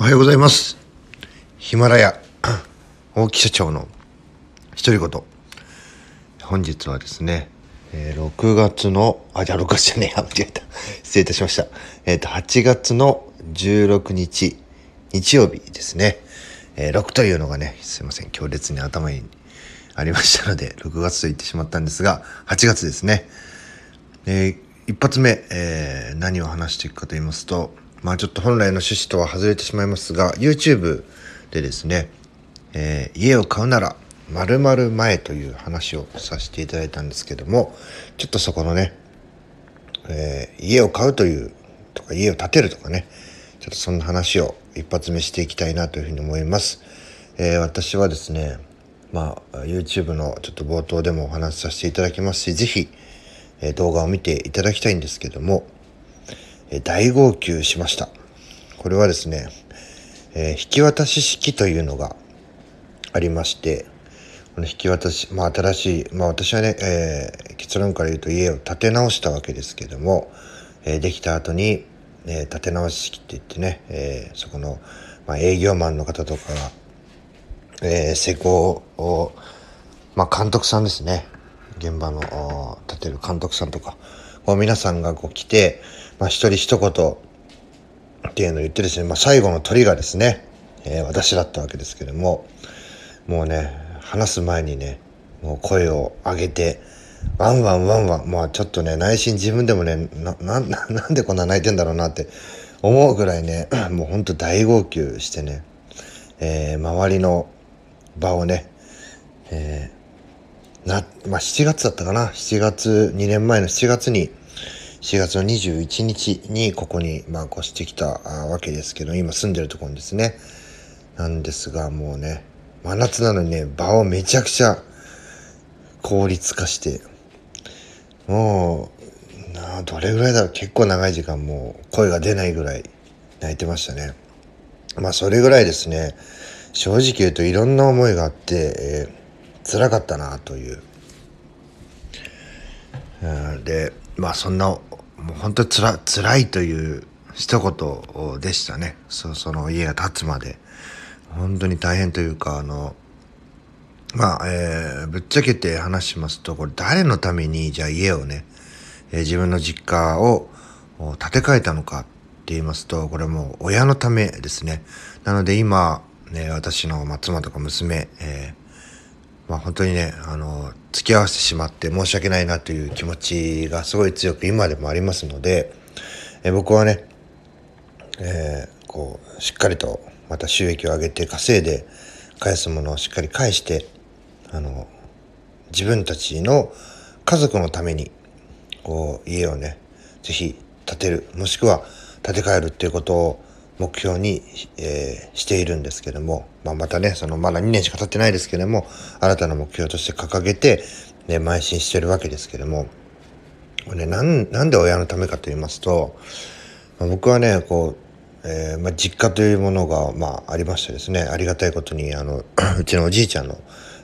おはようございます。ヒマラヤ 大木社長の独り言。本日はですね、え6月の、あ、じゃあ6月じゃねえや、間違えた。失礼いたしました。えっ、と、8月の16日、日曜日ですね。えー6というのがね、すいません、強烈に頭にありましたので、6月と言ってしまったんですが、8月ですね。えー一発目、えー何を話していくかと言いますと、まあちょっと本来の趣旨とは外れてしまいますが、YouTube でですね、えー家を買うなら〇〇前という話をさせていただいたんですけども、ちょっとそこのね、えー家を買うというとか家を建てるとかねちょっとそんな話を一発目していきたいなというふうに思います、えー私はですねまあ YouTube のちょっと冒頭でもお話しさせていただきますしぜひ、え動画を見ていただきたいんですけども、大号泣しました。これはですね、えー引き渡し式というのがありましてこの引き渡し、まあ、新しい、まあ、私はね、えー結論から言うと家を建て直したわけですけども、えーできた後に、えー建て直し式って言ってね、えーそこの、まあ、営業マンの方とかが、えー施工を、まあ、監督さんですね。現場の建てる監督さんとかこう皆さんがこう来て、まあ、一人一言っていうのを言ってですね、まあ、最後の鳥がですね、えー私だったわけですけどももうね話す前にねもう声を上げてワンワンワンワンまあちょっとね内心自分でもねなななんでこんな泣いてんだろうなって思うぐらいね もうほんと大号泣してね、えー周りの場をね、えーなまあ7月だったかな？7月2年前の7月に4月の21日にここにまあ越してきたわけですけど今住んでるところですね。なんですがもうね真夏なのにね場をめちゃくちゃ効率化してもうなあどれぐらいだろう。結構長い時間もう声が出ないぐらい泣いてましたね。まあそれぐらいですね。正直言うといろんな思いがあって、えー辛かったなという。でまあそんなもう本当につら辛いという一言でしたね。そその家が建つまで。本当に大変というかあのまあ、えーぶっちゃけて話しますとこれ誰のためにじゃあ家をね、えー自分の実家を建て替えたのかって言いますとこれもう親のためですね。なので今、ね、私の妻とか娘、えまあ本当にね、あの、付き合わせてしまって申し訳ないなという気持ちがすごい強く今でもありますので、え僕はね、えーこう、しっかりとまた収益を上げて稼いで返すものをしっかり返して、あの、自分たちの家族のために、こう、家をね、ぜひ建てる、もしくは建て替えるっていうことを目標に、えーしているんですけども、まあ、またね、そのまだ2年しか経ってないですけども、新たな目標として掲げて、ね、邁進してるわけですけども、これね、なん、なんで親のためかと言いますと、まあ僕はね、こう、えーまあ、実家というものが、まあ、ありましてですね、ありがたいことに、あの、うちのおじいちゃんの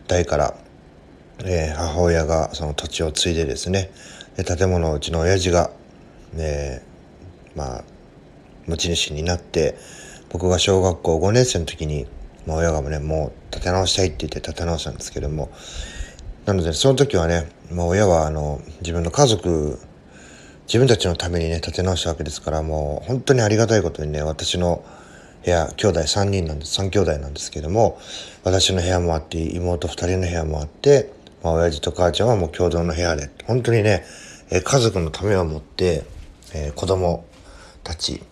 代から、えー母親がその土地を継いでですね、で建物をうちの親父が、ね、まあ、持ち主になって僕が小学校5年生の時に、まあ、親がねもう建て直したいって言って建て直したんですけどもなのでその時はね、まあ、親はあの自分の家族自分たちのためにね建て直したわけですからもう本当にありがたいことにね私の部屋兄弟3人なんです3兄弟なんですけども私の部屋もあって妹2人の部屋もあって、まあ親父と母ちゃんはもう共同の部屋で本当にね、え家族のためを持って、えー子供たち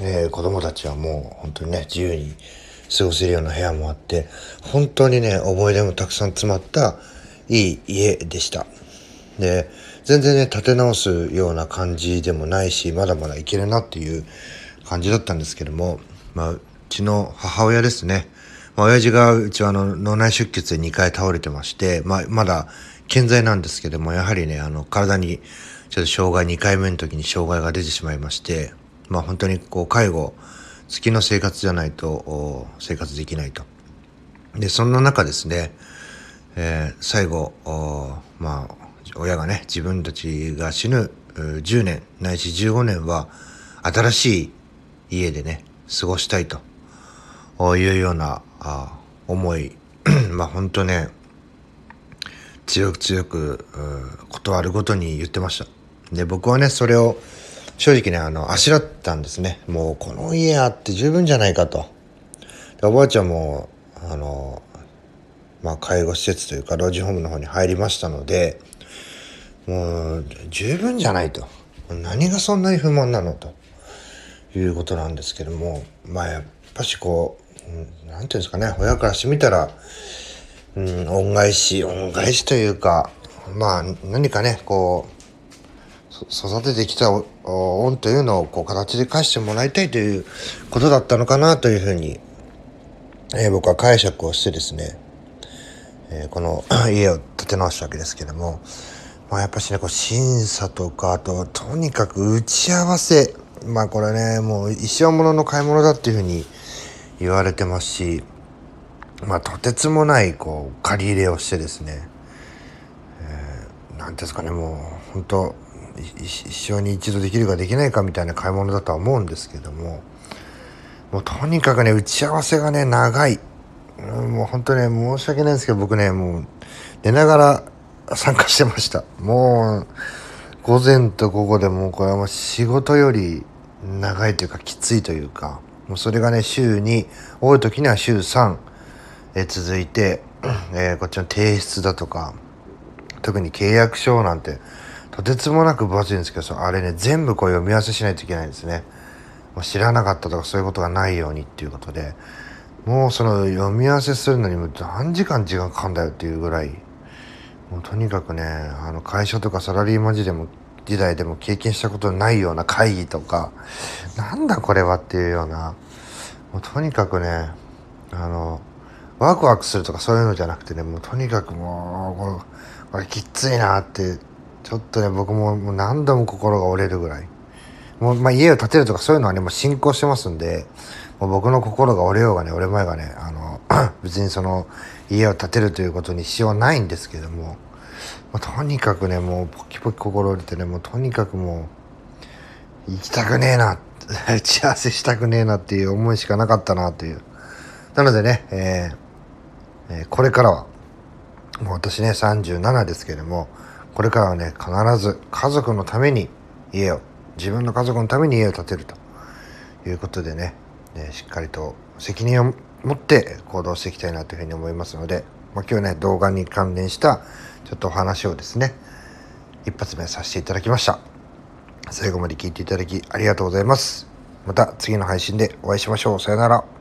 えー子供たちはもう本当にね自由に過ごせるような部屋もあって本当にね思い出もたくさん詰まったいい家でした。で全然ね建て直すような感じでもないしまだまだいけるなっていう感じだったんですけども、まあ、うちの母親ですね、まあ、親父がうちはあの脳内出血で2回倒れてまして、まあ、まだ健在なんですけどもやはりねあの体にちょっと障害2回目の時に障害が出てしまいましてまあ本当にこう介護付きの生活じゃないと生活できないと。でそんな中ですね、えー最後まあ親がね自分たちが死ぬ10年ないし15年は新しい家でね過ごしたいというような思い まあ本当ね強く強く断るごとに言ってましたで僕はねそれを正直ねあのあしらったんですね。もうこの家あって十分じゃないかと。おばあちゃんもあのまあ介護施設というか老人ホームの方に入りましたのでもう十分じゃないと。何がそんなに不満なのということなんですけどもまあやっぱしこう何て言うんですかね親からしてみたら、うん、恩返し恩返しというかまあ何かねこう育ててきた恩というのをこう形で返してもらいたいということだったのかなというふうに、えー、僕は解釈をしてですね、えー、この家を建て直したわけですけどもまあやっぱしねこう審査とかあととにかく打ち合わせまあこれねもう一生ものの買い物だっていうふうに言われてますしまあとてつもないこう借り入れをしてですね何、えー、ていうんですかねもう本当一生に一度できるかできないかみたいな買い物だとは思うんですけどももうとにかくね打ち合わせがね長い、うん、もう本当ね申し訳ないんですけど僕ねもう寝ながら参加してました。もう午前と午後でもうこれはもう仕事より長いというかきついというかもうそれがね週に多い時には週3え続いて、えー、こっちの提出だとか特に契約書なんてとてつもなく分厚いんですけどあれね全部こう読み合わせしないといけないんですね。知らなかったとかそういうことがないようにっていうことでもうその読み合わせするのにも何時間時間かかんだよっていうぐらいもうとにかくねあの会社とかサラリーマン時でも時代でも経験したことないような会議とかなんだこれはっていうようなもうとにかくねあのワクワクするとかそういうのじゃなくてねもうとにかくもうこれきっついなってちょっとね僕ももう何度も心が折れるぐらい。もう、まあ、家を建てるとかそういうのはねもう進行してますんでもう僕の心が折れようがね折れまいがねあの 別にその家を建てるということに支障はないんですけどもまあ、とにかくねもうポキポキ心折れてねもうとにかくもう行きたくねえな打ち合わせしたくねえなっていう思いしかなかったなという。なのでね、えーえー、これからはもう私ね37ですけれどもこれからはね必ず家族のために家を自分の家族のために家を建てると。いうことでね、ね、しっかりと責任を持って行動していきたいなというふうに思いますので、まあ、今日ね動画に関連したちょっとお話をですね一発目させていただきました。最後まで聞いていただきありがとうございます。また次の配信でお会いしましょう。さよなら。